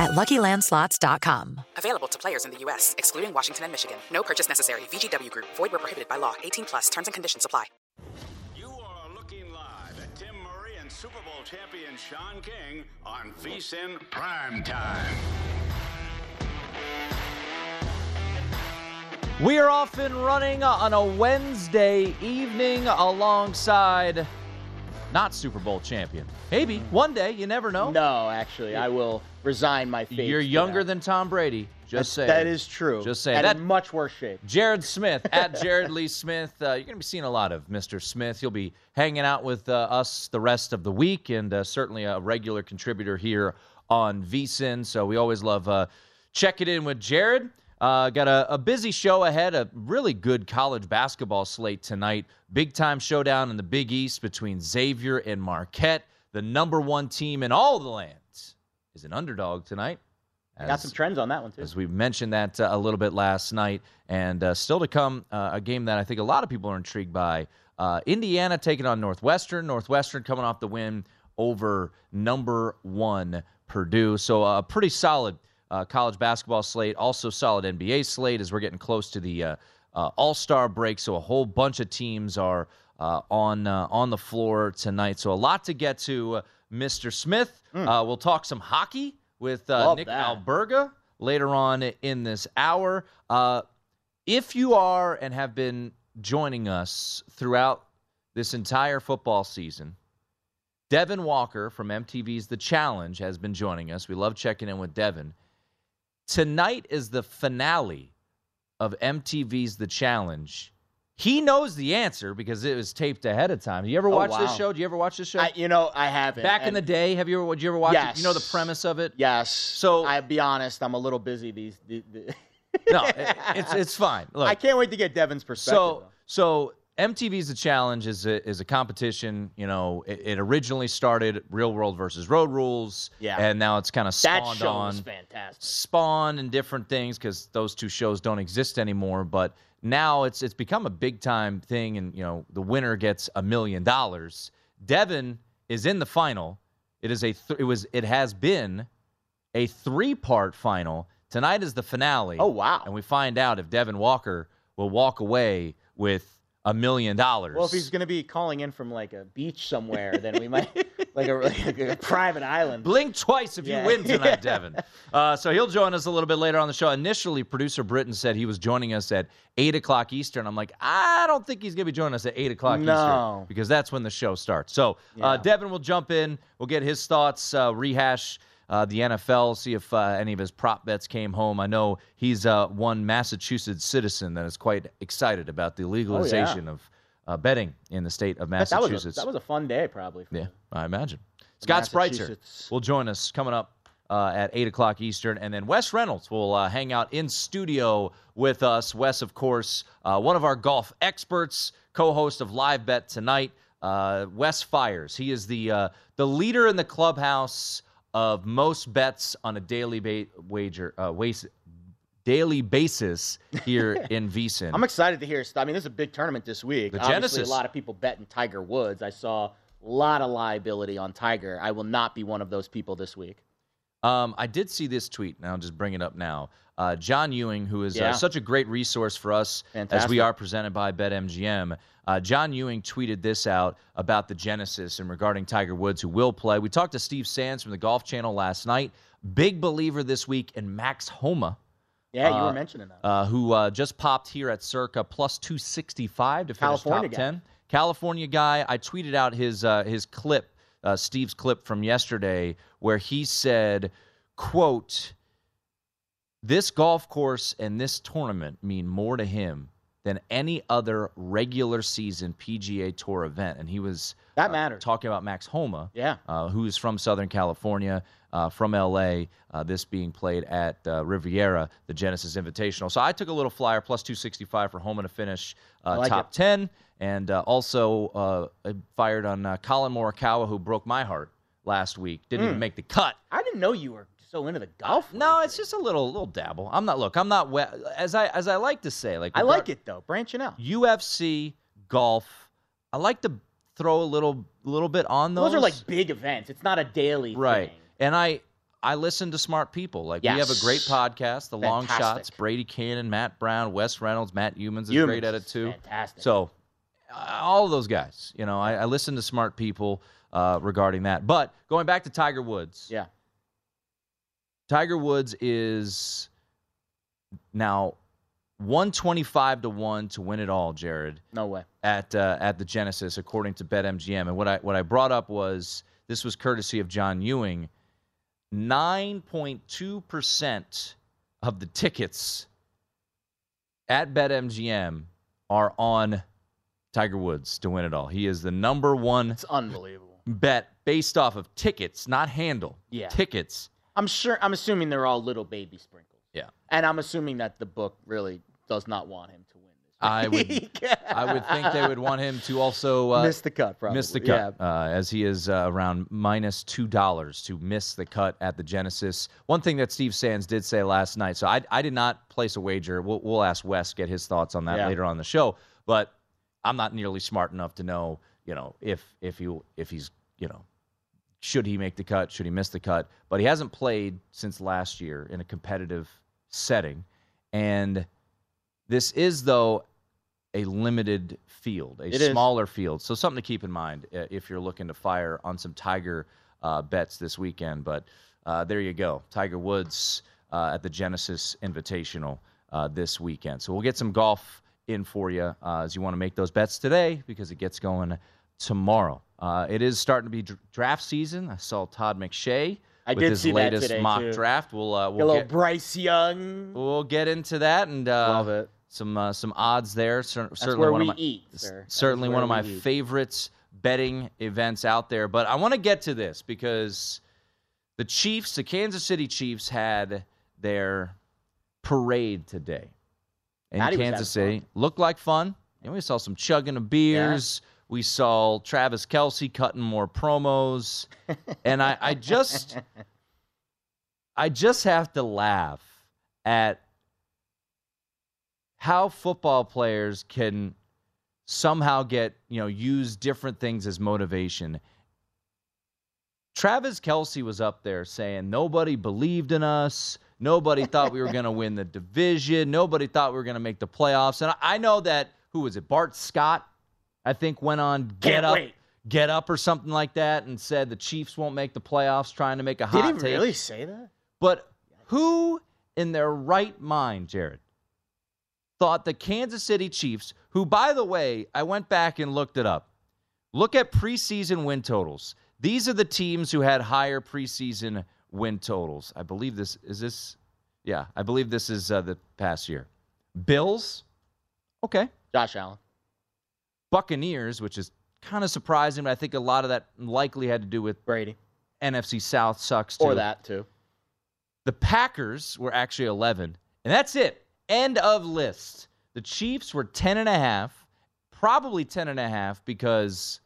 at luckylandslots.com. Available to players in the U.S., excluding Washington and Michigan. No purchase necessary. VGW Group, void where prohibited by law. 18 plus terms and conditions apply. You are looking live at Tim Murray and Super Bowl champion Sean King on VSIN Prime Time. We are off and running on a Wednesday evening alongside not Super Bowl champion. Maybe one day, you never know. No, actually, I will resign my faith. You're younger than Tom Brady. Just say That is true. Just say that. in much worse shape. Jared Smith at Jared Lee Smith. Uh, you're going to be seeing a lot of Mr. Smith. He'll be hanging out with uh, us the rest of the week, and uh, certainly a regular contributor here on VSIN. So we always love uh, checking in with Jared. Uh, got a, a busy show ahead, a really good college basketball slate tonight. Big time showdown in the Big East between Xavier and Marquette. The number one team in all the lands is an underdog tonight. Got some trends on that one too. as we mentioned that uh, a little bit last night, and uh, still to come, uh, a game that I think a lot of people are intrigued by. Uh, Indiana taking on Northwestern. Northwestern coming off the win over number one Purdue. So a pretty solid uh, college basketball slate. Also solid NBA slate as we're getting close to the uh, uh, All Star break. So a whole bunch of teams are uh, on uh, on the floor tonight. So a lot to get to, uh, Mr. Smith. Uh, we'll talk some hockey with uh, Nick that. Alberga later on in this hour. Uh, if you are and have been joining us throughout this entire football season, Devin Walker from MTV's The Challenge has been joining us. We love checking in with Devin. Tonight is the finale of MTV's The Challenge. He knows the answer because it was taped ahead of time. Do you ever Oh, watch this show? Do you ever watch this show? I, you know, I haven't. Back in the day, have you ever? Did you ever watch it? You know the premise of it. Yes. So- So I be honest, I'm a little busy these. the- the- No, it- it's it's fine. Look, I can't wait to get Devin's perspective. So though. so MTV's The Challenge is a, is a competition. You know, it, it originally started Real World versus Road Rules. Yeah. And now it's kind of that spawned show on fantastic. Spawn and different things because those two shows don't exist anymore. But now it's it's become a big time thing, and you know the winner gets a million dollars. Devin is in the final. It is a th- it was it has been a three part final. Tonight is the finale. Oh, wow. And we find out if Devin Walker will walk away with a million dollars. Well, if he's going to be calling in from like a beach somewhere, then we might like a, like a private island. Blink twice if Yeah. you win tonight, Devin. Uh, so he'll join us a little bit later on the show. Initially, producer Britton said he was joining us at 8 o'clock Eastern. I'm like, I don't think he's going to be joining us at 8 o'clock No. Eastern because that's when the show starts. So uh, Devin will jump in. We'll get his thoughts, uh, rehash uh, the NFL, see if uh, any of his prop bets came home. I know he's uh, one Massachusetts citizen that is quite excited about the legalization of uh, betting in the state of That was, a, Massachusetts. that was a fun day, probably. For Yeah. I imagine. Scott Spreitzer will join us coming up uh, at 8 o'clock Eastern. And then Wes Reynolds will uh, hang out in studio with us. Wes, of course, uh, one of our golf experts, co host of Live Bet Tonight. Uh, Wes Fires. He is the, uh, the leader in the clubhouse of most bets on a daily ba- wager, uh, waste, daily basis here in VSIN. I'm excited to hear. I mean, this is a big tournament this week. The Obviously, Genesis. a lot of people betting Tiger Woods. I saw a lot of liability on Tiger. I will not be one of those people this week. Um, I did see this tweet, and I'll just bring it up now. Uh, John Ewing, who is Yeah. uh, such a great resource for us as we are presented by BetMGM, uh, John Ewing tweeted this out about the Genesis and regarding Tiger Woods, who will play. We talked to Steve Sands from the Golf Channel last night. Big believer this week in Max Homa, Yeah, you Uh, were mentioning that. uh, who uh, just popped here at circa plus 265 to finish California top guy. 10. California guy. I tweeted out his uh, his clip, uh, Steve's clip from yesterday, where he said, "quote This golf course and this tournament mean more to him than any other regular season PGA Tour event." And he was That uh, matters. talking about Max Homa, Yeah. uh, who is from Southern California, uh, from LA. Uh, this being played at uh, Riviera, the Genesis Invitational. So I took a little flyer plus 265 for home and to finish uh, like top it. 10, and uh, also uh, fired on uh, Collin Morikawa, who broke my heart last week. Didn't Hmm. even make the cut. I didn't know you were so into the golf. No, it's just a little little dabble. I'm not. Look, I'm not. We- as I as I like to say, like I like it though. Branching out. UFC golf. I like to throw a little little bit on those. Those are like big events. It's not a daily right thing. And i i listen to smart people like we have a great podcast the long shots brady Kannon matt brown wes reynolds matt Youmans is Youmans great at it too fantastic. so uh, all of those guys you know i, I listen to smart people uh, regarding that but going back to tiger woods Yeah. tiger woods is now 125 to 1 to win it all jared No way. at uh, at the Genesis, according to BetMGM. And what I what I brought up was this was courtesy of John Ewing. Nine point two percent of the tickets at BetMGM are on Tiger Woods to win it all. He is the number one It's unbelievable. bet based off of tickets, not handle. Yeah. tickets. I'm sure. I'm assuming they're all little baby sprinkles. Yeah. And I'm assuming that the book really does not want him to win. I would week. I would think they would want him to also uh, miss the cut. Probably. Miss the cut, uh, as he is uh, around minus two dollars to miss the cut at the Genesis. One thing that Steve Sands did say last night, so I, I did not place a wager. We'll, we'll ask Wes get his thoughts on that Yeah. later on the show. But I'm not nearly smart enough to know, you know, if if he if he's you know should he make the cut, should he miss the cut. But he hasn't played since last year in a competitive setting, and this is though a limited field, a It is. smaller field. So something to keep in mind uh, if you're looking to fire on some Tiger uh, bets this weekend. But uh, there you go, Tiger Woods uh, at the Genesis Invitational uh, this weekend. So we'll get some golf in for you uh, as you want to make those bets today because it gets going tomorrow. Uh, it is starting to be draft season. I saw Todd McShay I with did his latest mock too. draft. We'll uh, Get we'll little get, Bryce Young. we'll get into that and uh, Love it. Some uh, some odds there. Cer- That's certainly where one we of my eat, sir. Certainly one of my eat. favorites betting events out there. But I want to get to this because the Chiefs, the Kansas City Chiefs, had their parade today in was Kansas City. Looked like fun. And we saw some chugging of beers. We saw Travis Kelce cutting more promos, and I, I just, I just have to laugh at how football players can somehow get you know use different things as motivation. Travis Kelce was up there saying nobody believed in us. Nobody thought we were going to win the division. Nobody thought we were going to make the playoffs. And I know that who was it? Bart Scott, I think, went on Get Can't Up, wait. Get Up or something like that, and said the Chiefs won't make the playoffs, trying to make a hot Did he take. really say that? But who in their right mind, Jared, thought the Kansas City Chiefs, who, by the way, I went back and looked it up. Look at preseason win totals. These are the teams who had higher preseason win totals. I believe this is this. Yeah, I believe this is uh, the past year. Bills, okay. Josh Allen. Buccaneers, which is kind of surprising, but I think a lot of that likely had to do with Brady. NFC South sucks too. Or that too. The Packers were actually 11, and that's it. End of list. The Chiefs were 10 and a half, probably 10 and a half because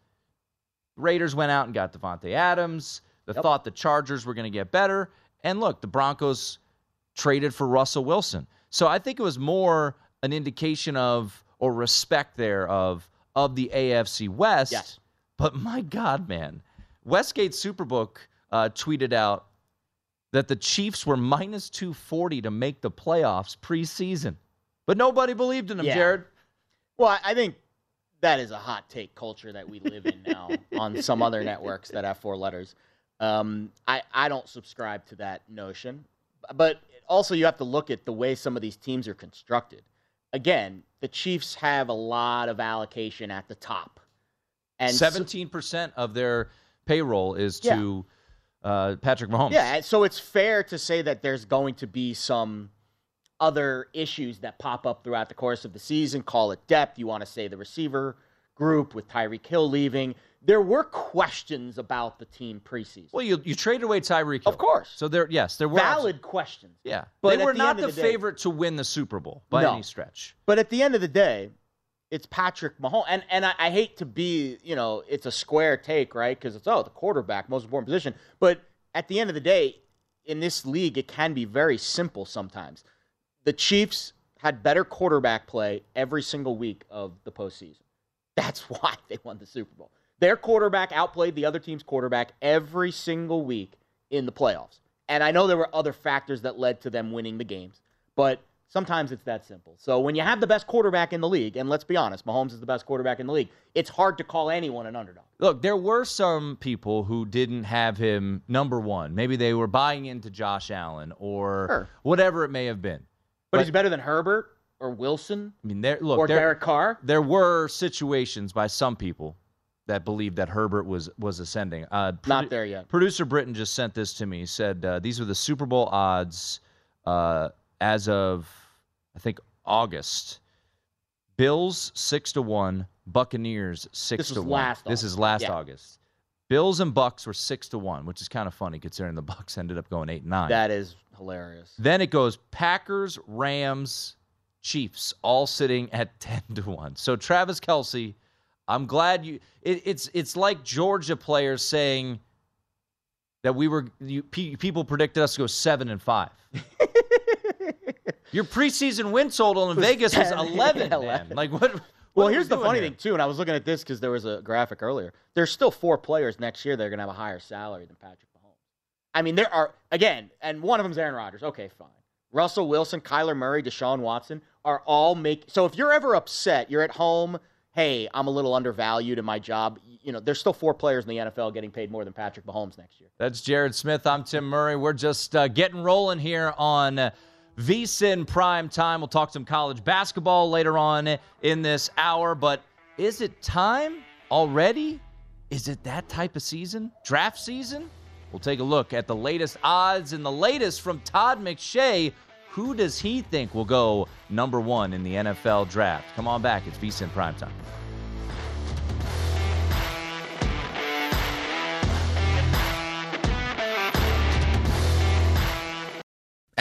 Raiders went out and got Davante Adams. The Yep. thought the Chargers were going to get better, and look, the Broncos traded for Russell Wilson. So I think it was more an indication of or respect there of of the AFC West. Yes. But my God, man, Westgate Superbook uh, tweeted out that the Chiefs were minus 240 to make the playoffs preseason. But nobody believed in them, Yeah. Jared. Well, I- think that is a hot take culture that we live in now on some other networks that have four letters. Um, I, I don't subscribe to that notion. But also, you have to look at the way some of these teams are constructed. Again, the Chiefs have a lot of allocation at the top. And 17% of their payroll is to uh, Patrick Mahomes. Yeah, so it's fair to say that there's going to be some other issues that pop up throughout the course of the season. Call it depth. You want to say the receiver group with Tyreek Hill leaving. There were questions about the team preseason. Well, you, you traded away Tyreek Hill. Of course. So there, yes, there were Valid questions. Yeah, But they were the not the, the day- favorite to win the Super Bowl by No. any stretch. But at the end of the day, it's Patrick Mahomes. And, and I, I hate to be, you know, it's a square take, right? Because it's, oh, the quarterback, most important position. But at the end of the day, in this league, it can be very simple sometimes. The Chiefs had better quarterback play every single week of the postseason. That's why they won the Super Bowl. Their quarterback outplayed the other team's quarterback every single week in the playoffs. And I know there were other factors that led to them winning the games, but sometimes it's that simple. So when you have the best quarterback in the league, and let's be honest, Mahomes is the best quarterback in the league, it's hard to call anyone an underdog. Look, there were some people who didn't have him number one. Maybe they were buying into Josh Allen or Sure. whatever it may have been. But, But- he's better than Herbert or Wilson I mean, there look or there, Derek Carr. there were situations by some people that believed that Herbert was was ascending. Uh, Not there yet. Producer Britton just sent this to me. He said uh, these are the Super Bowl odds uh, as of I think August. Bills six to one, Buccaneers six this to one. last this is last Yeah. August. Bills and Bucks were six to one, which is kind of funny considering the Bucks ended up going eight and nine. That is hilarious. Then it goes Packers, Rams, Chiefs, all sitting at ten to one. So Travis Kelce, I'm glad you. It, it's it's like Georgia players saying that we were you, pe- people predicted us to go seven and five. Your preseason win total in Was Vegas was 10, eleven. man. 11. Like what? what Well, here's the funny here? thing too, and I was looking at this because there was a graphic earlier. There's still four players next year that are going to have a higher salary than Patrick Mahomes. I mean, there are again, and one of them's Aaron Rodgers. Okay, fine. Russell Wilson, Kyler Murray, Deshaun Watson are all make. So if you're ever upset, you're at home. Hey, I'm a little undervalued in my job. You know, there's still four players in the NFL getting paid more than Patrick Mahomes next year. That's Jared Smith. I'm Tim Murray. We're just uh, getting rolling here on uh, VSIN Prime Time. We'll talk some college basketball later on in this hour. But is it time already? Is it that type of season? Draft season? We'll take a look at the latest odds and the latest from Todd McShay. Who does he think will go number one in the NFL draft? Come on back. It's VSIN Prime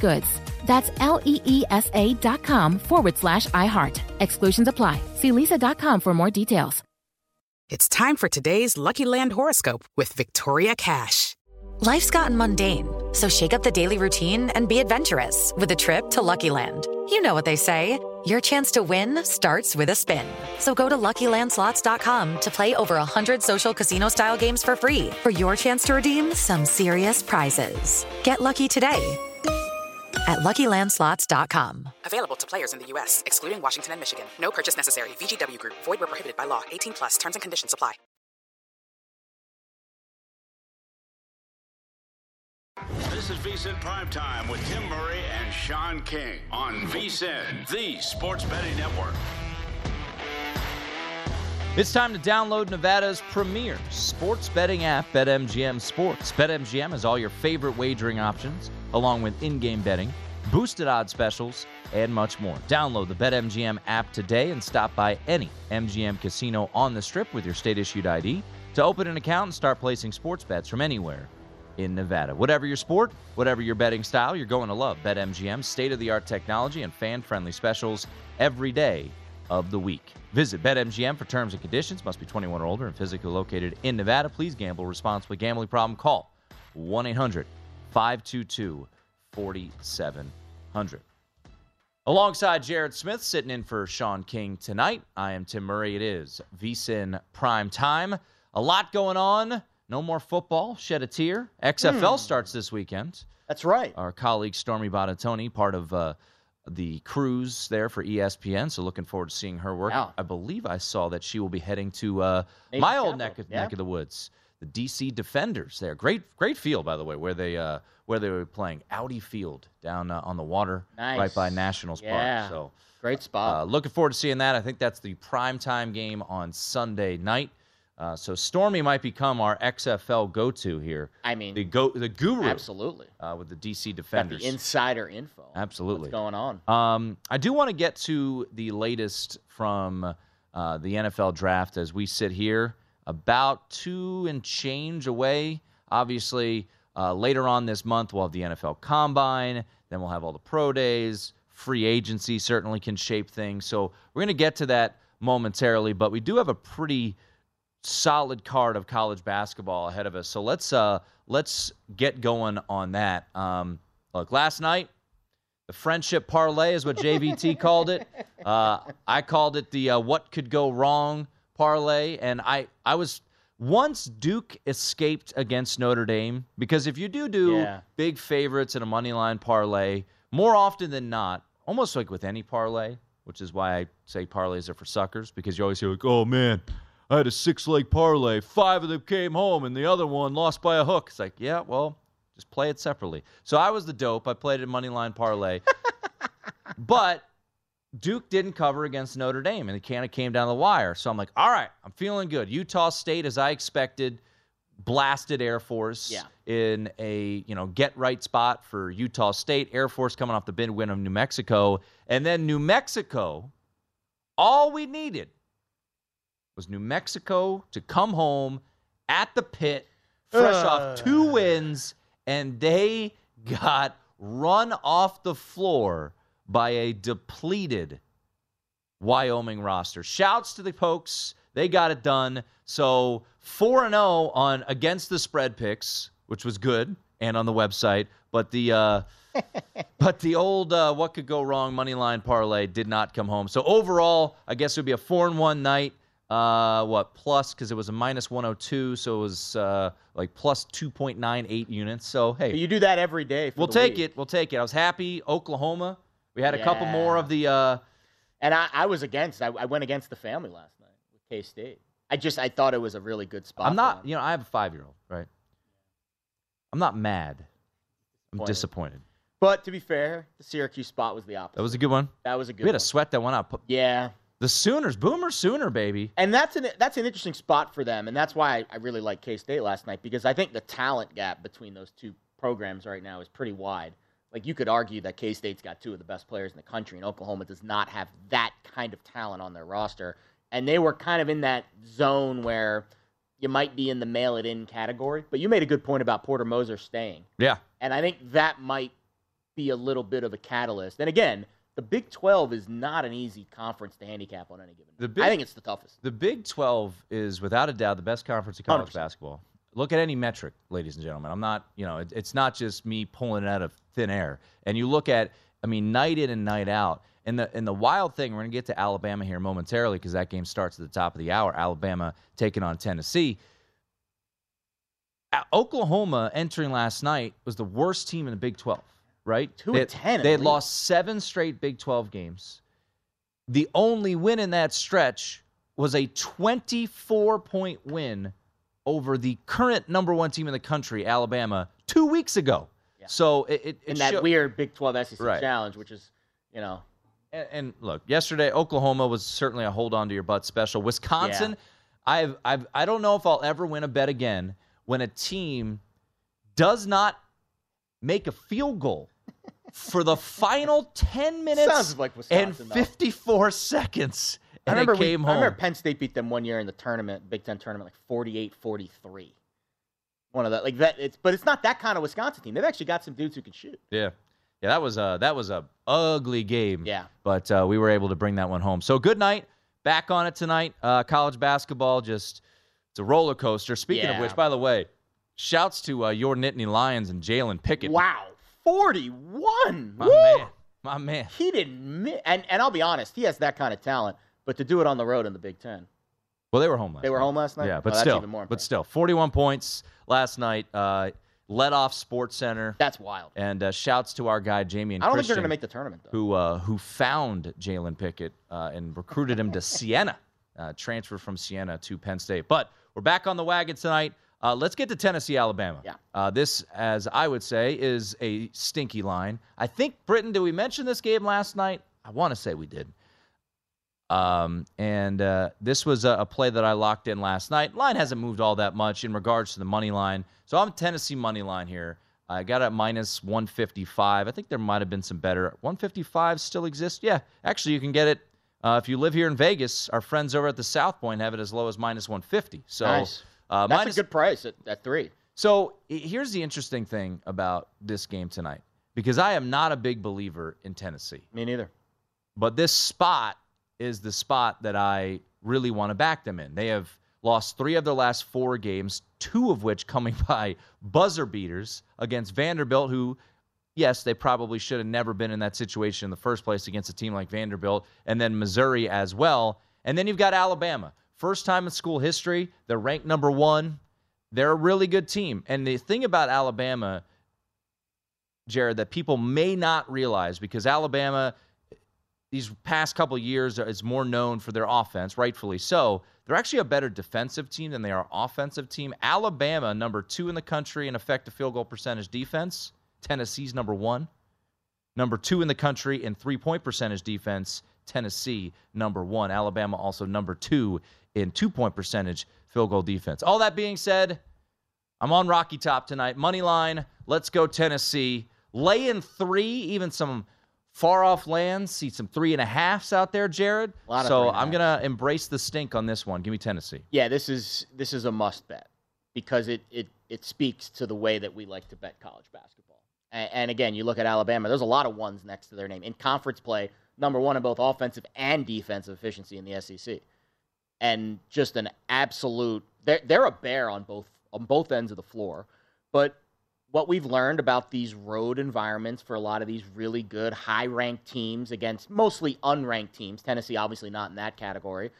goods. That's L E E S A dot com forward slash iHeart. Exclusions apply. See leesa.com for more details. It's time for today's Lucky Land horoscope with Victoria Cash. Life's gotten mundane, so shake up the daily routine and be adventurous with a trip to Lucky Land. You know what they say. Your chance to win starts with a spin. So go to LuckyLandSlots.com to play over 100 social casino-style games for free for your chance to redeem some serious prizes. Get lucky today at LuckyLandSlots.com. Available to players in the U.S., excluding Washington and Michigan. No purchase necessary. VGW Group. Void where prohibited by law. 18 plus. Terms and conditions apply. This is VSIN Primetime with Tim Murray and Sean King on VSIN, the sports betting network. It's time to download Nevada's premier sports betting app, BetMGM Sports. BetMGM has all your favorite wagering options, along with in game betting, boosted odds specials, and much more. Download the BetMGM app today and stop by any MGM casino on the strip with your state issued ID to open an account and start placing sports bets from anywhere in Nevada. Whatever your sport, whatever your betting style, you're going to love BetMGM's state of the art technology and fan friendly specials every day of the week. Visit BetMGM for terms and conditions. Must be 21 or older and physically located in Nevada. Please gamble responsibly. Gambling problem? Call 1 800 522 4700. Alongside Jared Smith, sitting in for Sean King tonight, I am Tim Murray. It is VSIN Prime Time. A lot going on. No more football. Shed a tear. XFL starts this weekend. That's right. Our colleague Stormy Buonantony, part of uh, the cruise there for ESPN. So looking forward to seeing her work. I believe I saw that she will be heading to uh, my old neck of, yeah. neck of the woods, the DC Defenders. There, great great field by the way, where they uh, where they were playing Audi Field down uh, on the water, right by Nationals Yeah. Park. So. Great spot. Uh, looking forward to seeing that. I think that's the primetime game on Sunday night. Uh, so Stormy might become our XFL go-to here. I mean, the go the guru absolutely. uh, with the DC Defenders. the insider info. Absolutely. What's going on? Um, I do want to get to the latest from uh, the NFL draft as we sit here, about two and change away. Obviously, uh, later on this month, we'll have the NFL Combine. Then we'll have all the pro days. Free agency certainly can shape things. So we're going to get to that momentarily, but we do have a pretty solid card of college basketball ahead of us. So let's uh, let's get going on that. Um, look, last night the friendship parlay is what JVT called it. Uh, I called it the uh, what could go wrong parlay, and I I was once Duke escaped against Notre Dame because if you do do Yeah. big favorites in a money line parlay, more often than not, almost like with any parlay, which is why I say parlays are for suckers because you always hear like, oh man. I had a six leg parlay. Five of them came home, and the other one lost by a hook. It's like, yeah, well, just play it separately. So I was the dope. I played a money line parlay. but Duke didn't cover against Notre Dame, and it kind of came down the wire. So I'm like, all right, I'm feeling good. Utah State, as I expected, blasted Air Force Yeah. in a you know get right spot for Utah State. Air Force coming off the big win of New Mexico, and then New Mexico. All we needed was New Mexico to come home at the pit, fresh off two wins, and they got run off the floor by a depleted Wyoming roster. Shouts to the Pokes. They got it done. So 4 0 on against the spread picks, which was good. and on the website. But the uh, but the old uh, what could go wrong money line parlay did not come home. So overall, I guess it would be a four and one night. Uh, what plus because it was a minus 102, so it was uh, like plus 2.98 units. So hey, But you do that every day. For we'll take week. it. We'll take it. I was happy. Oklahoma. We had a couple more of the. Uh, And I, I was against. I, I went against the family last night with K State. I just I thought it was a really good spot. I'm not. You know, I have a five year old. Right. I'm not mad. I'm Disappointed. But to be fair, the Syracuse spot was the opposite. That was a good one. That was a good. We had one. a sweat that went out. Yeah, The Sooners, Boomer Sooner, baby. and that's an that's an interesting spot for them, and that's why I, I really like K State last night because I think the talent gap between those two programs right now is pretty wide. Like you could argue that K State's got two of the best players in the country, and Oklahoma does not have that kind of talent on their roster, and they were kind of in that zone where you might be in the mail it in category. But you made a good point about Porter Moser staying. Yeah. And I think that might be a little bit of a catalyst. And again, the Big 12 is not an easy conference to handicap on any given. The. Big- I think it's the toughest. The Big 12 is without a doubt the best conference in college 100%. basketball. Look at any metric, ladies and gentlemen. I'm not, you know, it, it's not just me pulling it out of thin air. And you look at, I mean, night in and night out. And the and the wild thing, we're going to get to Alabama here momentarily because that game starts at the top of the hour. Alabama taking on Tennessee. Oklahoma entering last night was the worst team in the Big 12, right? Two they, and 10 They had lost seven straight Big 12 games. The only win in that stretch was a 24 point win over the current number one team in the country, Alabama, two weeks ago. Yeah. So it, it, In it that show- weird Big 12 SEC Right. challenge, which is, you know, and, and look, yesterday Oklahoma was certainly a hold on to your butt special. Wisconsin, I've, I've I don't know if I'll ever win a bet again when a team does not make a field goal for the final 10 minutes like and Wisconsin, though. 54 seconds. I And remember, it we- I remember Penn State beat them one year in the tournament, Big Ten tournament, like 48 43. One of that, like that. It's, but it's not that kind of Wisconsin team. They've actually got some dudes who can shoot. Yeah, yeah, that was a that was a ugly game. Yeah. but uh, we were able to bring that one home. So good night. Back on it tonight. Uh, college basketball just it's a roller coaster. Speaking of which, by the way, shouts to uh, your Nittany Lions and Jalen Pickett. Wow, 41. my Woo! man, my man. He didn't. And, and I'll be honest, he has that kind of talent. But to do it on the road in the Big Ten, Well, they were home last. they were night. home last night. Yeah, Oh, but that's still, even more but still, 41 points last night. Uh, led off Sports Center. that's wild. And uh, shouts to our guy Jamie and I don't think they're going to make the tournament though. who uh, who found Jalen Pickett uh, and recruited him to Siena, uh, transferred from Siena to Penn State. But we're back on the wagon tonight. Uh, let's get to Tennessee, Alabama. Yeah. Uh, this, as I would say, is a stinky line. I think, Britton, did we mention this game last night? I want to say we did. Um, and uh, this was a, a play that I locked in last night. Line hasn't moved all that much in regards to the money line. So I'm Tennessee money line here. I got it at minus 155. I think there might have been some better. 155 still exists? Yeah. Actually, you can get it uh, if you live here in Vegas. Our friends over at the South Point have it as low as minus 150. So nice. uh, that's minus- a good price at, at three. so here's the interesting thing about this game tonight because I am not a big believer in Tennessee. Me neither. But this spot is the spot that I really want to back them in. They have lost three of their last four games, two of which coming by buzzer beaters against Vanderbilt, who, yes, they probably should have never been in that situation in the first place against a team like Vanderbilt, and then Missouri as well. And then you've got Alabama. First time in school history, they're ranked number one. They're a really good team. And the thing about Alabama, Jared, that people may not realize because Alabama these past couple years is more known for their offense, rightfully so. They're actually a better defensive team than they are offensive team. Alabama, number two in the country in effective field goal percentage defense. Tennessee's number one. Number two in the country in three point percentage defense. Tennessee, number one. Alabama, also number two in two point percentage field goal defense. All that being said, I'm on Rocky Top tonight. Money line, let's go Tennessee. Lay in three, even some far off lands. See some three and a halfs out there, Jared. So three and a I'm gonna embrace the stink on this one. Give me Tennessee. Yeah, this is this is a must bet because it it it speaks to the way that we like to bet college basketball. And, and again, you look at Alabama. There's a lot of ones next to their name in conference play. Number one in both offensive and defensive efficiency in the SEC, and just an absolute. They're they're a bear on both on both ends of the floor. But what we've learned about these road environments for a lot of these really good high ranked teams against mostly unranked teams, Tennessee obviously not in that category,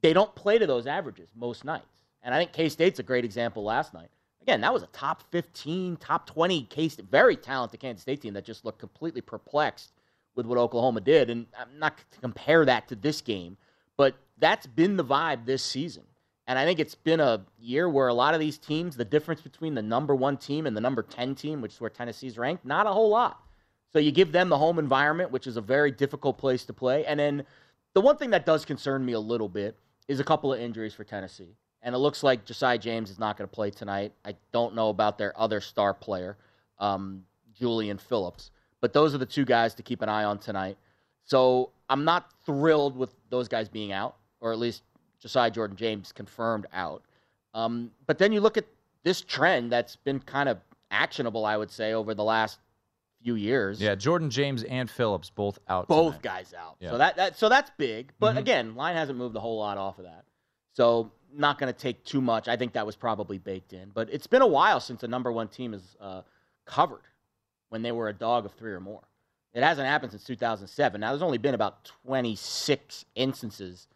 they don't play to those averages most nights. And I think K State's a great example last night. Again, that was a top 15, top 20 K State, very talented Kansas State team that just looked completely perplexed with what Oklahoma did. And I'm not to compare that to this game, but that's been the vibe this season. And I think it's been a year where a lot of these teams, the difference between the number one team and the number 10 team, which is where Tennessee's ranked, not a whole lot. So you give them the home environment, which is a very difficult place to play. And then the one thing that does concern me a little bit is a couple of injuries for Tennessee. And it looks like Josiah James is not going to play tonight. I don't know about their other star player, um, Julian Phillips. But those are the two guys to keep an eye on tonight. So I'm not thrilled with those guys being out, or at least Josiah Jordan James confirmed out. Um, but then you look at this trend that's been kind of actionable, I would say, over the last few years. Yeah, Jordan James and Phillips both out. Both tonight. guys out. Yeah. So that, that so that's big. But Mhm. again, line hasn't moved a whole lot off of that. So not going to take too much. I think that was probably baked in. But it's been a while since a number one team is uh, covered when they were a dog of three or more. It hasn't happened since 2007. Now, there's only been about 26 instances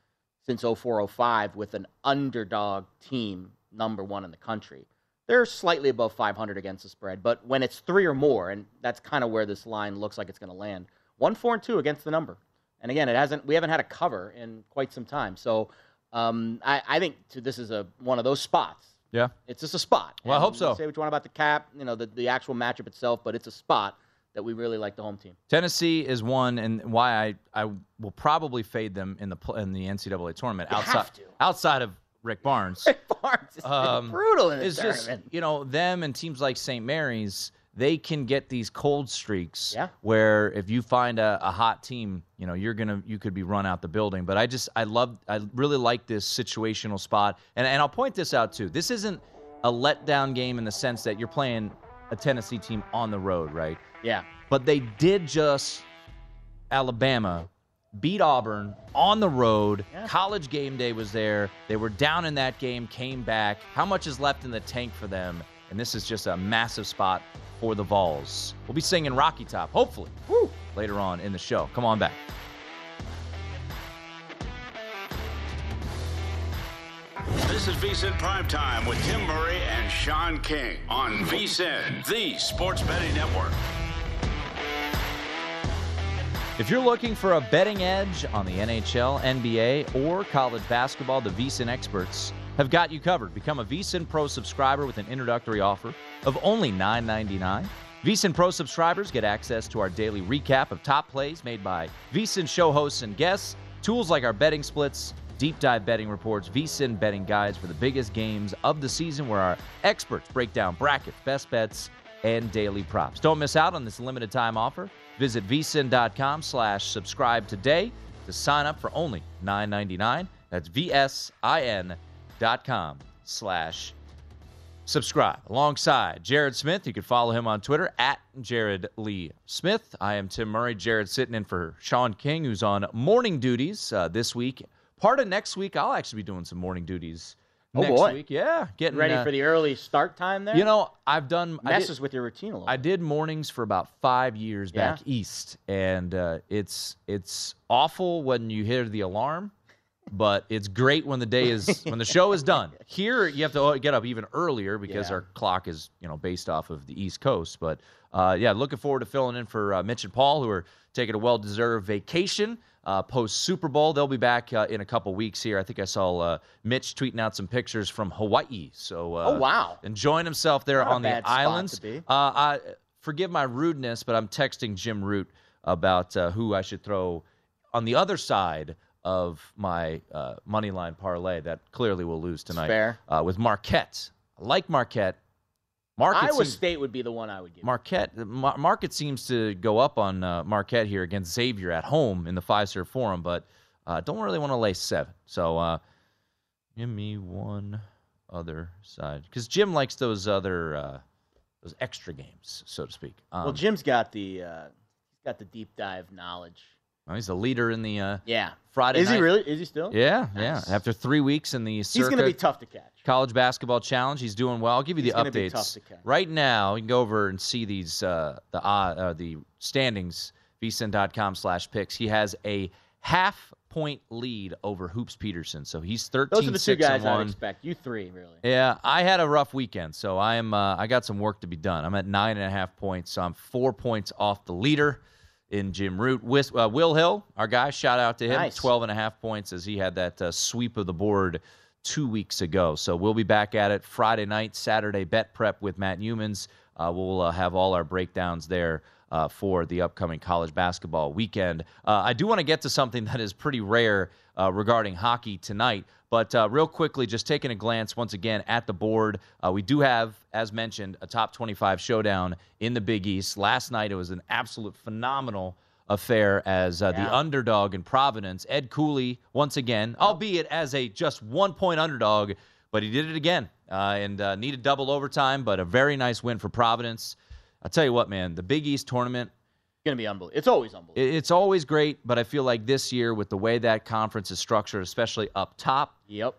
since 0405 with an underdog team number one in the country. They're slightly above 500 against the spread, but when it's three or more, and that's kind of where this line looks like it's going to land, one, four, and two against the number. And again, it hasn't. We haven't had a cover in quite some time. So um, I, I think to, this is a one of those spots. Yeah. It's just a spot. Well, I hope so. Say what you want about the cap, you know, the, the actual matchup itself, but it's a spot that we really like the home team. Tennessee is one, and why I, I will probably fade them in the in the NCAA tournament You outside to. outside of Rick Barnes. Barnes is Um, brutal in this it's just you know them and teams like St. Mary's. They can get these cold streaks Yeah. where if you find a, a hot team, you know you're gonna you could be run out the building. But I just I love I really like this situational spot, and and I'll point this out too. This isn't a letdown game in the sense that you're playing a Tennessee team on the road, right? Yeah. but they did just Alabama beat Auburn on the road. College game day was there. They were down in that game, came back. How much is left in the tank for them? And this is just a massive spot for the Vols. We'll be singing Rocky Top, hopefully, Woo! later on in the show. Come on back. This is VSIN Primetime with Tim Murray and Sean King on VSIN, the sports betting network. If you're looking for a betting edge on the NHL, NBA, or college basketball, the VSIN experts have got you covered. Become a VSIN Pro subscriber with an introductory offer of only $9.99. VSIN Pro subscribers get access to our daily recap of top plays made by VSIN show hosts and guests, tools like our betting splits, deep dive betting reports, VSIN betting guides for the biggest games of the season where our experts break down brackets, best bets, and daily props. Don't miss out on this limited time offer. Visit vsin.com slash subscribe today to sign up for only $9.99. That's vsin.com slash subscribe. Alongside Jared Smith, you can follow him on Twitter at Jared Lee Smith. I am Tim Murray. Jared sitting in for Sean King, who's on morning duties uh, this week. Part of next week, I'll actually be doing some morning duties Oh, next boy. week. Yeah, getting Ready uh, for the early start time there? You know, I've done I did- messes with your routine a little. I did mornings for about five years Yeah? back east, and uh, it's it's awful when you hear the alarm, but it's great when the day is when the show is done. Here, you have to get up even earlier because Yeah. our clock is you know based off of the East Coast. But uh, yeah, looking forward to filling in for uh, Mitch and Paul, who are taking a well-deserved vacation. Uh, post Super Bowl, they'll be back uh, in a couple weeks here. I think I saw uh, Mitch tweeting out some pictures from Hawaii. So, uh, Oh, wow. enjoying himself there Not on the bad spot to islands. Uh, I forgive my rudeness, but I'm texting Jim Root about uh, who I should throw on the other side of my uh, money line parlay that clearly will lose tonight. fair. Uh, with Marquette, I like Marquette. Marquette Iowa seems, State would be the one I would give. Marquette. Mar- Marquette seems to go up on uh, Marquette here against Xavier at home in the Fiserv Forum, but uh, don't really want to lay seven. So uh, give me one other side because Jim likes those other uh, those extra games, so to speak. Um, well, Jim's got the uh, he's got the deep dive knowledge. Well, he's the leader in the uh, Yeah. Friday Is he really? Is he still? Yeah, yeah. After three weeks in the He's going to be tough to catch. college basketball challenge, he's doing well. I'll give you He's the gonna be updates tough to catch. right now. You can go over and see these uh, the uh, uh, the standings vsin.com slash picks. He has a half point lead over Hoops Peterson, so he's 13 Those are the two guys I'd 1. expect. You three, really. Yeah, I had a rough weekend, so I am. Uh, I got some work to be done. I'm at nine and a half points, so I'm four points off the leader in Jim Root. Wis- uh, Will Hill, our guy, shout out to him. Nice. 12 and a half points as he had that uh, sweep of the board two weeks ago. So we'll be back at it Friday night, Saturday bet prep with Matt Youmans. Uh, we'll uh, have all our breakdowns there uh, for the upcoming college basketball weekend. Uh, I do want to get to something that is pretty rare uh, regarding hockey tonight. But uh, real quickly, just taking a glance once again at the board, uh, we do have, as mentioned, a top 25 showdown in the Big East. Last night, it was an absolute phenomenal affair as uh, the underdog in Providence, Ed Cooley, once again, albeit as a just one point underdog, but he did it again uh, and uh, needed double overtime, but a very nice win for Providence. I'll tell you what, man, the Big East tournament, Going to be unbelievable. It's always unbelievable. it's always great, but I feel like this year, with the way that conference is structured, especially up top, yep.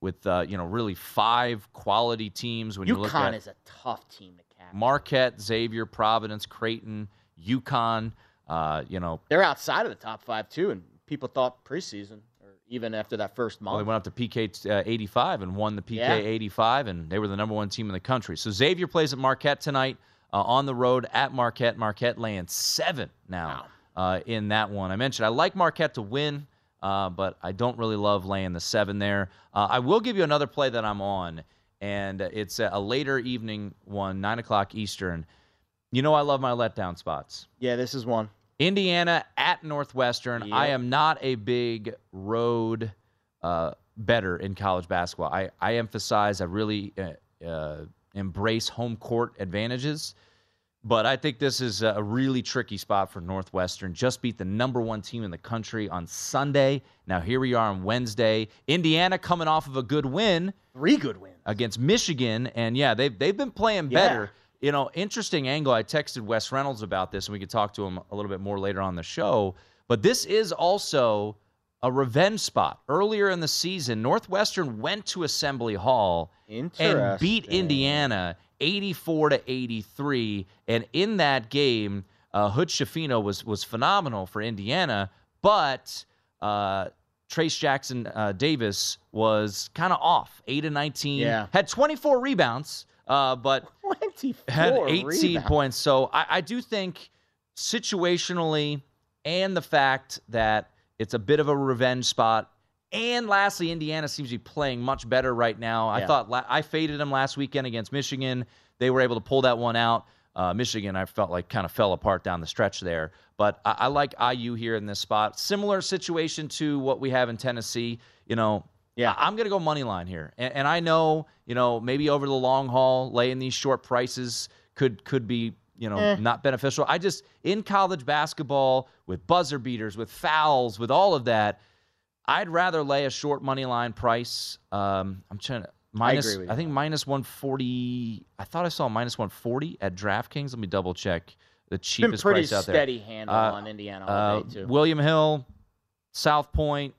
with uh, you know really five quality teams, when you look at UConn is a tough team to catch. Marquette, Xavier, Providence, Creighton, UConn, uh, you know, They're outside of the top five too, and people thought preseason or even after that first Well, they went up to PK uh, 85 and won the PK Yeah. 85, and they were the number one team in the country. So Xavier plays at Marquette tonight uh, on the road at Marquette. Marquette laying seven now uh, in that one. I mentioned I like Marquette to win, uh, but I don't really love laying the seven there. Uh, I will give you another play that I'm on, and it's a, a later evening one, 9 o'clock Eastern. You know I love my letdown spots. yeah, this is one. Indiana at Northwestern. Yep. I am not a big road uh, better in college basketball. I, I emphasize, I really uh, uh, embrace home court advantages. But I think this is a really tricky spot for Northwestern. Just beat the number one team in the country on Sunday. Now, here we are on Wednesday. Indiana coming off of a good win Three good wins. against Michigan, and yeah, they've they've been playing Yeah. better. You know, interesting angle. I texted Wes Reynolds about this, and we could talk to him a little bit more later on the show. But this is also a revenge spot. Earlier in the season, Northwestern went to Assembly Hall and beat Indiana 84 to 83. And in that game, uh, Hood-Schifino was was phenomenal for Indiana, but uh, Trayce Jackson uh, Davis was kind of off, eight and 19. Yeah. had 24 rebounds, uh, but 24 had 18 rebounds. points. So I, I do think situationally, and the fact that it's a bit of a revenge spot. And lastly, Indiana seems to be playing much better right now. I thought la- I faded them last weekend against Michigan. They were able to pull that one out. Uh, Michigan, I felt like kind of fell apart down the stretch there. But I, I like IU here in this spot. Similar situation to what we have in Tennessee. You know, Yeah. I'm going to go money line here, and, and I know you know maybe over the long haul, laying these short prices could could be you know Eh. not beneficial. I just in college basketball with buzzer beaters, with fouls, with all of that, I'd rather lay a short money line price. Um, I'm trying to minus. agree with I you. think minus 140. I thought I saw minus 140 at DraftKings. Let me double check the It's been cheapest pretty price out there. steady handle Uh, on Indiana all Uh, day too. William Hill, South Point,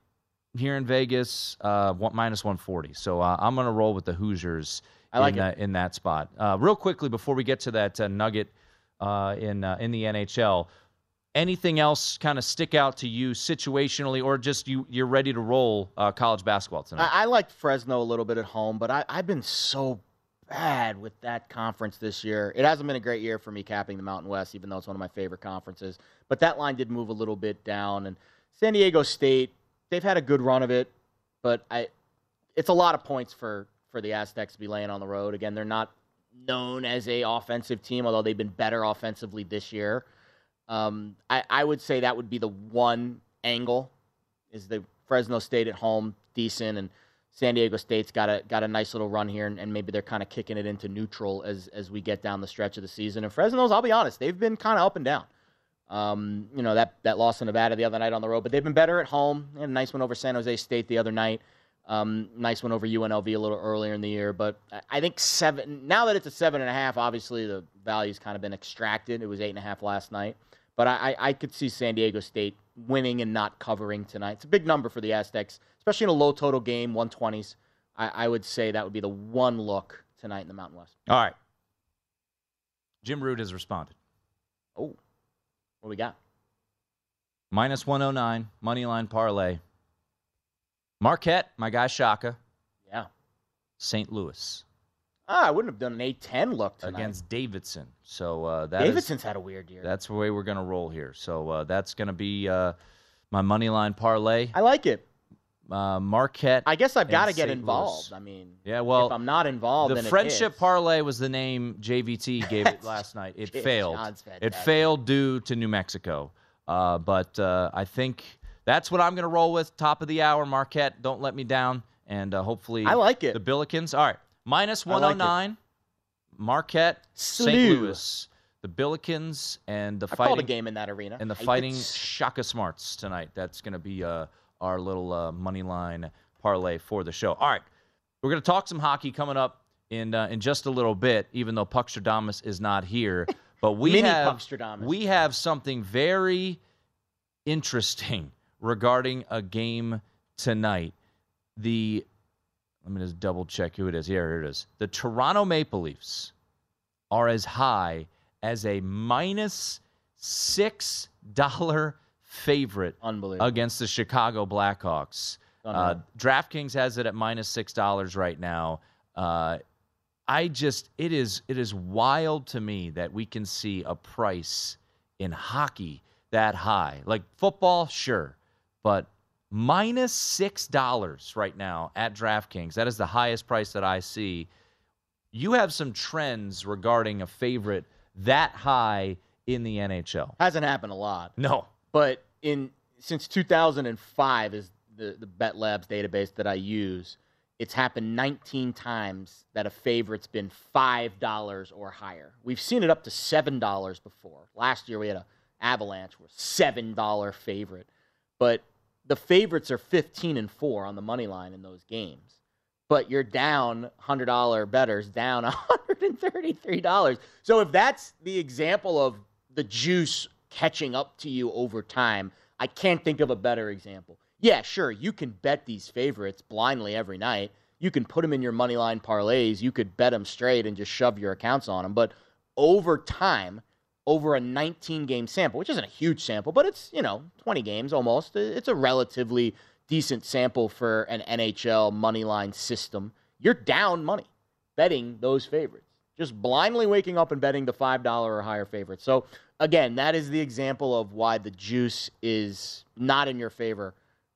here in Vegas, uh, one, minus 140. So uh, I'm going to roll with the Hoosiers I like in, it. That, in that spot. Uh, real quickly, before we get to that uh, nugget uh, in uh, in the NHL, anything else kind of stick out to you situationally, or just you you're ready to roll uh, college basketball tonight? I, I liked Fresno a little bit at home, but I, I've been so bad with that conference this year. It hasn't been a great year for me capping the Mountain West, even though it's one of my favorite conferences. But that line did move a little bit down, and San Diego State, they've had a good run of it, but I, it's a lot of points for for the Aztecs to be laying on the road. Again, they're not known as a offensive team, although they've been better offensively this year. Um, I, I would say that would be the one angle is the Fresno State at home decent and San Diego State's got a got a nice little run here and, and maybe they're kind of kicking it into neutral as as we get down the stretch of the season. And Fresno's, I'll be honest, they've been kind of up and down. Um, you know that that loss in Nevada the other night on the road, but they've been better at home. Had a nice one over San Jose State the other night. Um, nice one over UNLV a little earlier in the year, but I- think seven. Now that it's a seven and a half, obviously the value's kind of been extracted. It was eight and a half last night, but I, I, I could see San Diego State winning and not covering tonight. It's a big number for the Aztecs, especially in a low total game, 120s. I, I would say that would be the one look tonight in the Mountain West. All right. Jim Root has responded. Oh, what we got? Minus 109, money line parlay. Marquette, my guy Shaka, Yeah. St. Louis Ah, I wouldn't have done an A10 look tonight. against Davidson. So uh, that is- Davidson's had a weird year. that's the way we're going to roll here. So uh, that's going to be uh, my money line parlay. I like it. Uh, Marquette. I guess I've got to get St. involved. Louis. I mean, Yeah, well, if I'm not involved, the friendship parlay was the name JVT gave it last night. It failed. It failed due to New Mexico. Uh, but uh, I think that's what I'm going to roll with. Top of the hour, Marquette. Don't let me down. And uh, hopefully, I like it. The Billikens. All right, minus I like 109. Marquette, St. Louis, the Billikens, and the I fighting called a game in that arena. and the I fighting s- Shaka Smarts tonight. That's going to be uh, our little uh, money line parlay for the show. All right, we're going to talk some hockey coming up in uh, in just a little bit. Even though Puckstradamus is not here, but we have we have something very interesting regarding a game tonight. The let me just double check who it is. Here it is. The Toronto Maple Leafs are as high as a minus six dollar favorite Unbelievable. against the Chicago Blackhawks. Uh, DraftKings has it at minus six dollars right now. Uh, I just it is it is wild to me that we can see a price in hockey that high. Like football, sure, but minus six dollars right now at DraftKings. That is the highest price that I see. You have some trends regarding a favorite that high in the NHL. Hasn't happened a lot. No. But in since 2005 is the the Bet Labs database that I use. It's happened 19 times that a favorite's been five dollars or higher. We've seen it up to seven dollars before. Last year we had a Avalanche seven dollar favorite, but the favorites are 15 and four on the money line in those games. But you're down hundred dollar betters down 133 dollars. So if that's the example of the juice catching up to you over time, I can't think of a better example. Yeah, sure, you can bet these favorites blindly every night. You can put them in your money line parlays. You could bet them straight and just shove your accounts on them. But over time, over a 19 game sample, which isn't a huge sample, but it's, you know, 20 games almost. It's a relatively decent sample for an NHL money line system. You're down money betting those favorites. Just blindly waking up and betting the $5 or higher favorites. So, again, that is the example of why the juice is not in your favor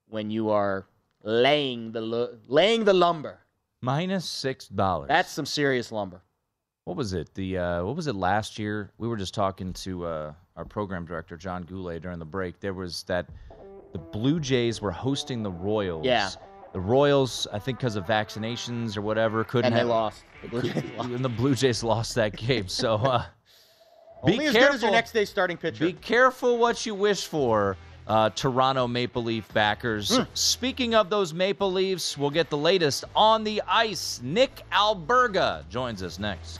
when you are laying the laying the lumber. Minus six dollars. That's some serious lumber. What was it? The uh, what was it last year? We were just talking to uh, our program director John Goulet during the break. There was that the Blue Jays were hosting the Royals. Yeah. The Royals, I think, because of vaccinations or whatever, couldn't. And they have- lost. The Blue Jays lost. And the Blue Jays lost that game. So uh, be Only careful. as your next day starting pitcher. Be careful what you wish for, uh, Toronto Maple Leaf backers. Hmm. Speaking of those Maple Leafs, we'll get the latest on the ice. Nick Alberga joins us next.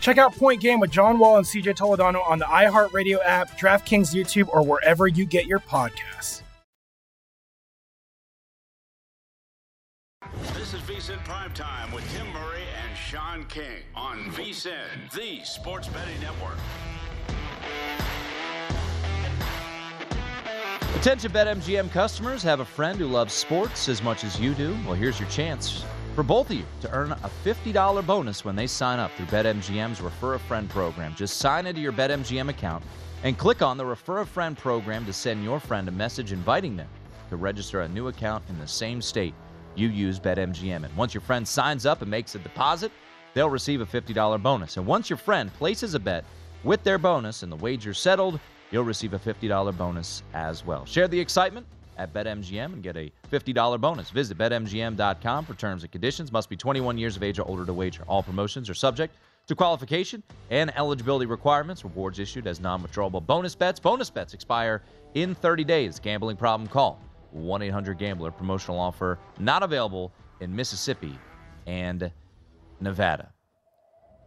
Check out Point Game with John Wall and CJ Toledano on the iHeartRadio app, DraftKings YouTube, or wherever you get your podcasts. This is VSIN Primetime with Tim Murray and Sean King on VSIN, the sports betting network. Attention BetMGM customers, have a friend who loves sports as much as you do? Well, here's your chance for both of you to earn a $50 bonus when they sign up through BetMGM's Refer a Friend program. Just sign into your BetMGM account and click on the Refer a Friend program to send your friend a message inviting them to register a new account in the same state you use BetMGM. And once your friend signs up and makes a deposit, they'll receive a $50 bonus. And once your friend places a bet with their bonus and the wager settled, you'll receive a $50 bonus as well. Share the excitement at BetMGM and get a $50 bonus. Visit BetMGM.com for terms and conditions. Must be 21 years of age or older to wager. All promotions are subject to qualification and eligibility requirements. Rewards issued as non withdrawable bonus bets. Bonus bets expire in 30 days. Gambling problem? Call 1 800 Gambler. Promotional offer not available in Mississippi and Nevada.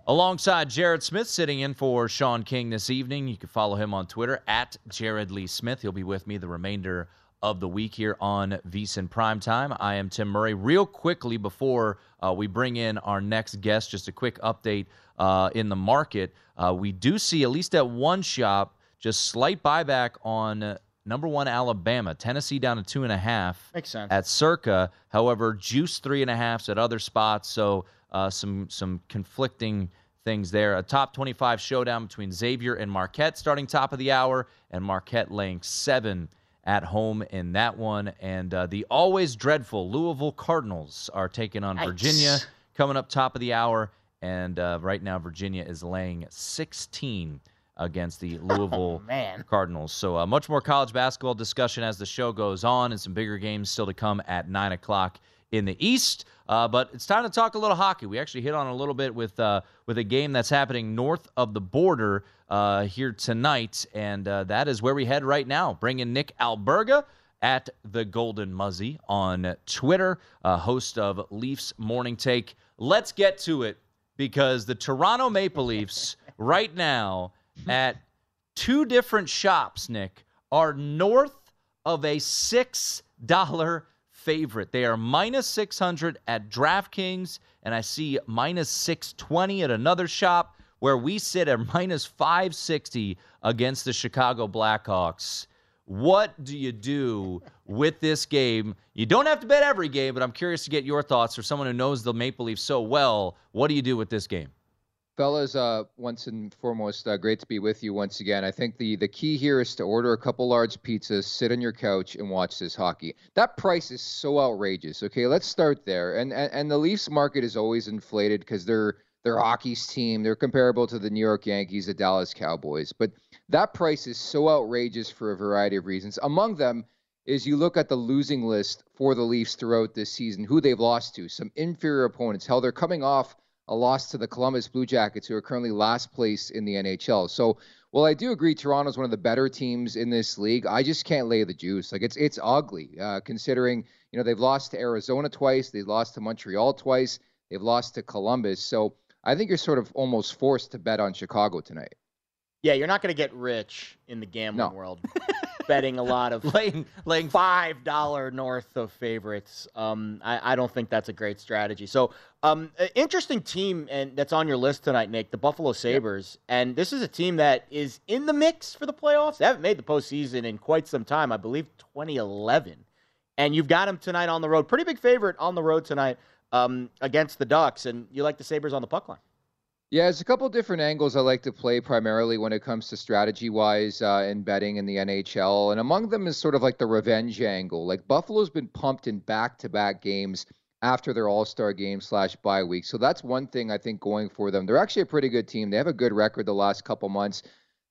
Alongside Jared Smith, sitting in for Sean King this evening. You can follow him on Twitter at Jared Lee Smith. He'll be with me the remainder of the week here on VSIN Primetime. I am Tim Murray. Real quickly before uh, we bring in our next guest, just a quick update uh, in the market. Uh, we do see, at least at one shop, just slight buyback on uh, number one Alabama. Tennessee down to two and a half Makes sense. at Circa. However, juice three and a halfs at other spots. So uh, some some conflicting things there. A top 25 showdown between Xavier and Marquette starting top of the hour, and Marquette laying seven at home in that one. And uh, the always dreadful Louisville Cardinals are taking on Yikes. Virginia coming up top of the hour. And uh, right now, Virginia is laying 16 against the Louisville man. Cardinals. So uh, much more college basketball discussion as the show goes on, and some bigger games still to come at nine o'clock in the East. Uh, but it's time to talk a little hockey. We actually hit on a little bit with uh, with a game that's happening north of the border uh, here tonight, and uh, that is where we head right now. Bring in Nick Alberga at the Golden Muzzy on Twitter, uh, host of Leafs Morning Take. Let's get to it because the Toronto Maple Leafs right now at two different shops, Nick, are north of a six dollar favorite. They are minus six hundred at DraftKings, and I see minus six twenty at another shop where we sit at minus five sixty against the Chicago Blackhawks. What do you do with this game? You don't have to bet every game, but I'm curious to get your thoughts. For someone who knows the Maple Leafs so well, what do you do with this game? fellas, uh, once and foremost, uh, great to be with you once again. I think the the key here is to order a couple large pizzas, sit on your couch, and watch this hockey. That price is so outrageous. Okay, let's start there. And and, and the Leafs market is always inflated because they're they're hockey's team. They're comparable to the New York Yankees, the Dallas Cowboys. But that price is so outrageous for a variety of reasons. Among them is you look at the losing list for the Leafs throughout this season, who they've lost to, some inferior opponents. Hell, they're coming off a loss to the Columbus Blue Jackets, who are currently last place in the NHL. So, well, I do agree Toronto's one of the better teams in this league. I just can't lay the juice. Like it's it's ugly, uh, considering you know they've lost to Arizona twice, they've lost to Montreal twice, they've lost to Columbus. So I think you're sort of almost forced to bet on Chicago tonight. Yeah, you're not going to get rich in the gambling No. world betting a lot of laying laying five dollar north of favorites. Um, I, I don't think that's a great strategy. So, um, interesting team and that's on your list tonight, Nick, the Buffalo Sabres, and this is a team that is in the mix for the playoffs. They haven't made the postseason in quite some time, I believe 2011, and you've got them tonight on the road. Pretty big favorite on the road tonight um, against the Ducks, and you like the Sabres on the puck line. Yeah, there's a couple different angles I like to play primarily when it comes to strategy wise uh, in betting in the NHL. And among them is sort of like the revenge angle. Like Buffalo's been pumped in back to back games after their All Star game slash bye week. So that's one thing I think going for them. They're actually a pretty good team. They have a good record the last couple months.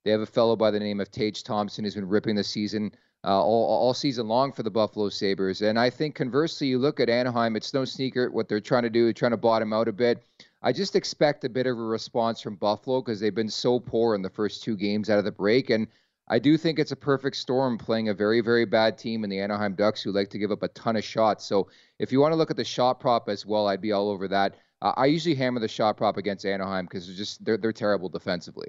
They have a fellow by the name of Tage Thompson who's been ripping the season uh, all, all season long for the Buffalo Sabres. And I think conversely, you look at Anaheim, it's no sneaker what they're trying to do, trying to bottom out a bit. I just expect a bit of a response from Buffalo because they've been so poor in the first two games out of the break. And I do think it's a perfect storm playing a very, very bad team in the Anaheim Ducks who like to give up a ton of shots. So if you want to look at the shot prop as well, I'd be all over that. Uh, I usually hammer the shot prop against Anaheim because they're just they're, they're terrible defensively.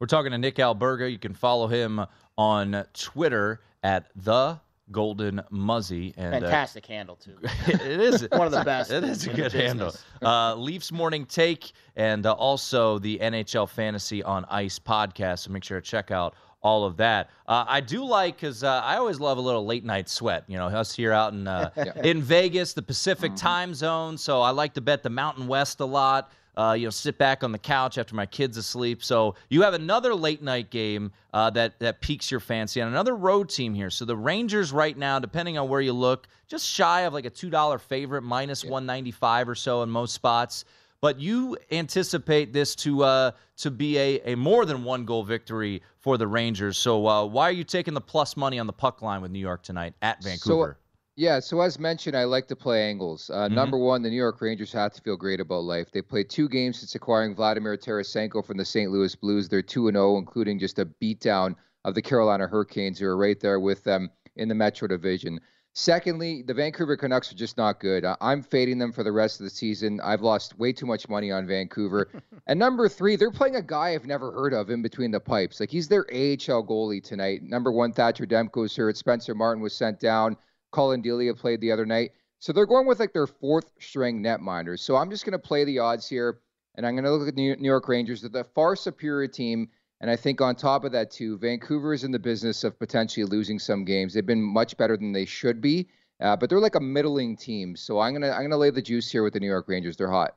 We're talking to Nick Alberga. You can follow him on Twitter at the Golden Muzzy. And uh, Fantastic handle too. it is one of the best. It is a good handle. Uh, Leafs Morning Take and uh, also the NHL Fantasy on Ice podcast. So make sure to check out all of that. Uh, I do like because uh, I always love a little late night sweat. You know, us here out in uh, in Vegas, the Pacific time zone. So I like to bet the Mountain West a lot. Uh, you know, sit back on the couch after my kids asleep. So you have another late night game uh, that that piques your fancy, and another road team here. So the Rangers right now, depending on where you look, just shy of like a two dollar favorite, minus one ninety five or so in most spots. But you anticipate this to uh, to be a, a more than one goal victory for the Rangers. So uh, why are you taking the plus money on the puck line with New York tonight at Vancouver? So, yeah, so as mentioned, I like to play angles. Uh, Mhm. Number one, the New York Rangers have to feel great about life. They played two games since acquiring Vladimir Tarasenko from the St. Louis Blues. They're 2 0, including just a beatdown of the Carolina Hurricanes, who are right there with them in the Metro Division. Secondly, the Vancouver Canucks are just not good. I- I'm fading them for the rest of the season. I've lost way too much money on Vancouver. and number three, they're playing a guy I've never heard of in between the pipes. Like he's their AHL goalie tonight. Number one, Thatcher Demko's hurt. Spencer Martin was sent down. Collin Delia played the other night. So they're going with like their fourth string netminders. So I'm just going to play the odds here, and I'm going to look at the New York Rangers. They're the far superior team. And I think on top of that, too, Vancouver is in the business of potentially losing some games. They've been much better than they should be, uh, but they're like a middling team. So I'm gonna I'm gonna lay the juice here with the New York Rangers. They're hot.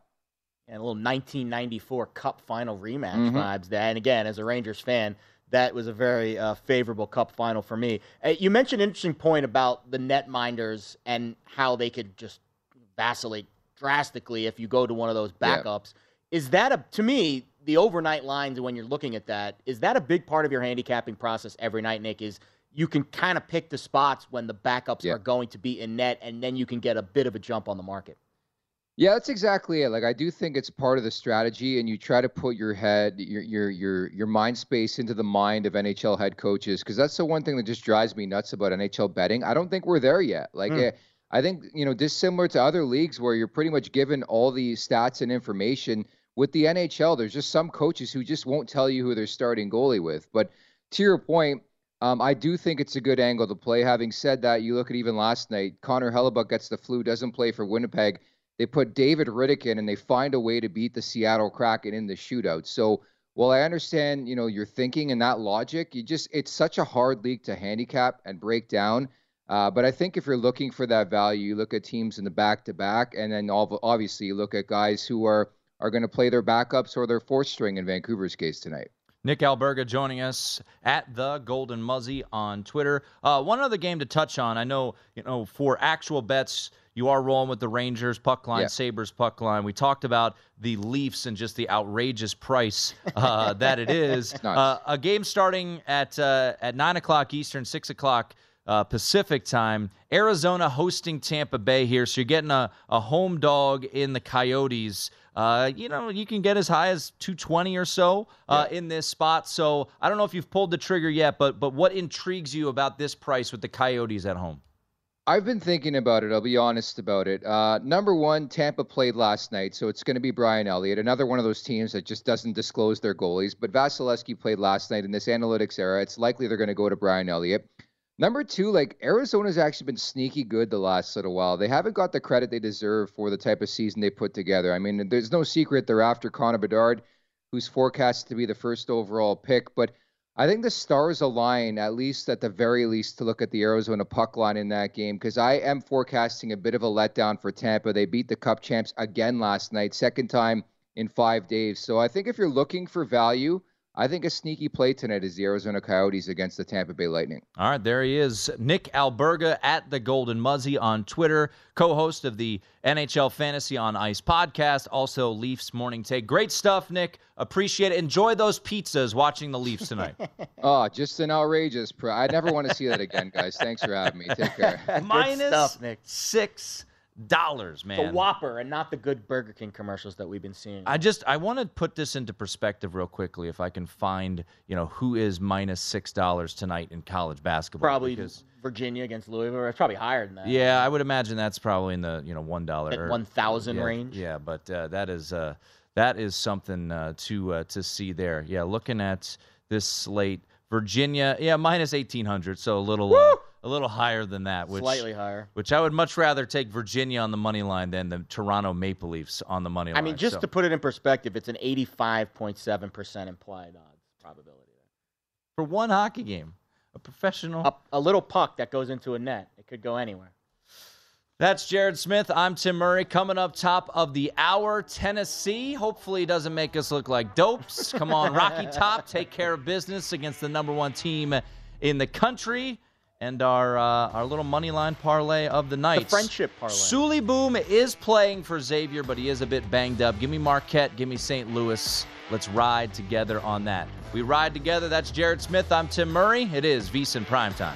and a little 1994 Cup final rematch Mhm. vibes there. And again, as a Rangers fan, that was a very uh, favorable Cup final for me. Uh, you mentioned an interesting point about the netminders and how they could just vacillate drastically if you go to one of those Yeah. backups. Is that a to me the overnight lines when you're looking at that? Is that a big part of your handicapping process every night, Nick? Is you can kind of pick the spots when the backups Yeah. are going to be in net, and then you can get a bit of a jump on the market. Yeah, that's exactly it. Like I do think it's part of the strategy, and you try to put your head, your your your your mind space into the mind of NHL head coaches, because that's the one thing that just drives me nuts about NHL betting. I don't think we're there yet. Like eh, I think you know, dissimilar to other leagues where you're pretty much given all the stats and information. With the NHL, there's just some coaches who just won't tell you who they're starting goalie with. But to your point, um, I do think it's a good angle to play. Having said that, you look at even last night, Connor Hellebuyck gets the flu, doesn't play for Winnipeg. They put David Rittich in, and they find a way to beat the Seattle Kraken in the shootout. So while I understand, you know, your thinking and that logic, you just it's such a hard league to handicap and break down. Uh, but I think if you're looking for that value, you look at teams in the back to back, and then obviously you look at guys who are are going to play their backups or their fourth string in Vancouver's case tonight. Nick Alberga joining us at the Golden Muzzy on Twitter. Uh, one other game to touch on. I know, you know, for actual bets, you are rolling with the Rangers puck line, Yeah. Sabres puck line. We talked about the Leafs and just the outrageous price uh, that it is. Uh, a game starting at uh, at nine o'clock Eastern, six o'clock uh, Pacific time. Arizona hosting Tampa Bay here, so you're getting a, a home dog in the Coyotes. Uh, you know, you can get as high as 220 or so uh, in this spot. So I don't know if you've pulled the trigger yet, but but what intrigues you about this price with the Coyotes at home? I've been thinking about it. I'll be honest about it. Uh, number one, Tampa played last night, so it's going to be Brian Elliott, another one of those teams that just doesn't disclose their goalies. But Vasilevskiy played last night in this analytics era. It's likely they're going to go to Brian Elliott. Number two, like Arizona's actually been sneaky good the last little while. They haven't got the credit they deserve for the type of season they put together. I mean, there's no secret they're after Connor Bedard, who's forecasted to be the first overall pick, but I think the stars align, at least at the very least, to look at the Arizona puck line in that game because I am forecasting a bit of a letdown for Tampa. They beat the Cup champs again last night, second time in five days. So I think if you're looking for value, I think a sneaky play tonight is the Arizona Coyotes against the Tampa Bay Lightning. All right, there he is, Nick Alberga at the Golden Muzzy on Twitter, co-host of the NHL Fantasy on Ice podcast, also Leafs Morning Take. Great stuff, Nick. Appreciate it. Enjoy those pizzas watching the Leafs tonight. Oh, just an outrageous. Pro- I never want to see that again, guys. Thanks for having me. Take care. Minus stuff, Nick. six dollars, man. The Whopper and not the good Burger King commercials that we've been seeing. I just I want to put this into perspective real quickly. If I can find, you know, who is minus six dollars tonight in college basketball? probably because Virginia against Louisville. It's probably higher than that. yeah, I would imagine that's probably in the you know one dollar or 1,000 yeah, range? Yeah, but uh, that is uh, that is something uh, to uh, to see there. Yeah, looking at this slate, Virginia, yeah, minus eighteen hundred, so a little uh, a little higher than that. Which, Slightly higher. Which I would much rather take Virginia on the money line than the Toronto Maple Leafs on the money line. I mean, just so. to put it in perspective, it's an 85.7% implied odds probability. for one hockey game, a professional. A, a little puck that goes into a net. It could go anywhere. That's Jared Smith. I'm Tim Murray. Coming up top of the hour, Tennessee. Hopefully, doesn't make us look like dopes. Come on, Rocky Top, take care of business against the number one team in the country. And our uh, our little money line parlay of the night. friendship parlay. Souley Boum is playing for Xavier, but he is a bit banged up. Give me Marquette. Give me St. Louis. Let's ride together on that. We ride together. That's Jared Smith. I'm Tim Murray. It is VSiN Primetime.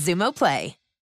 Xumo Play.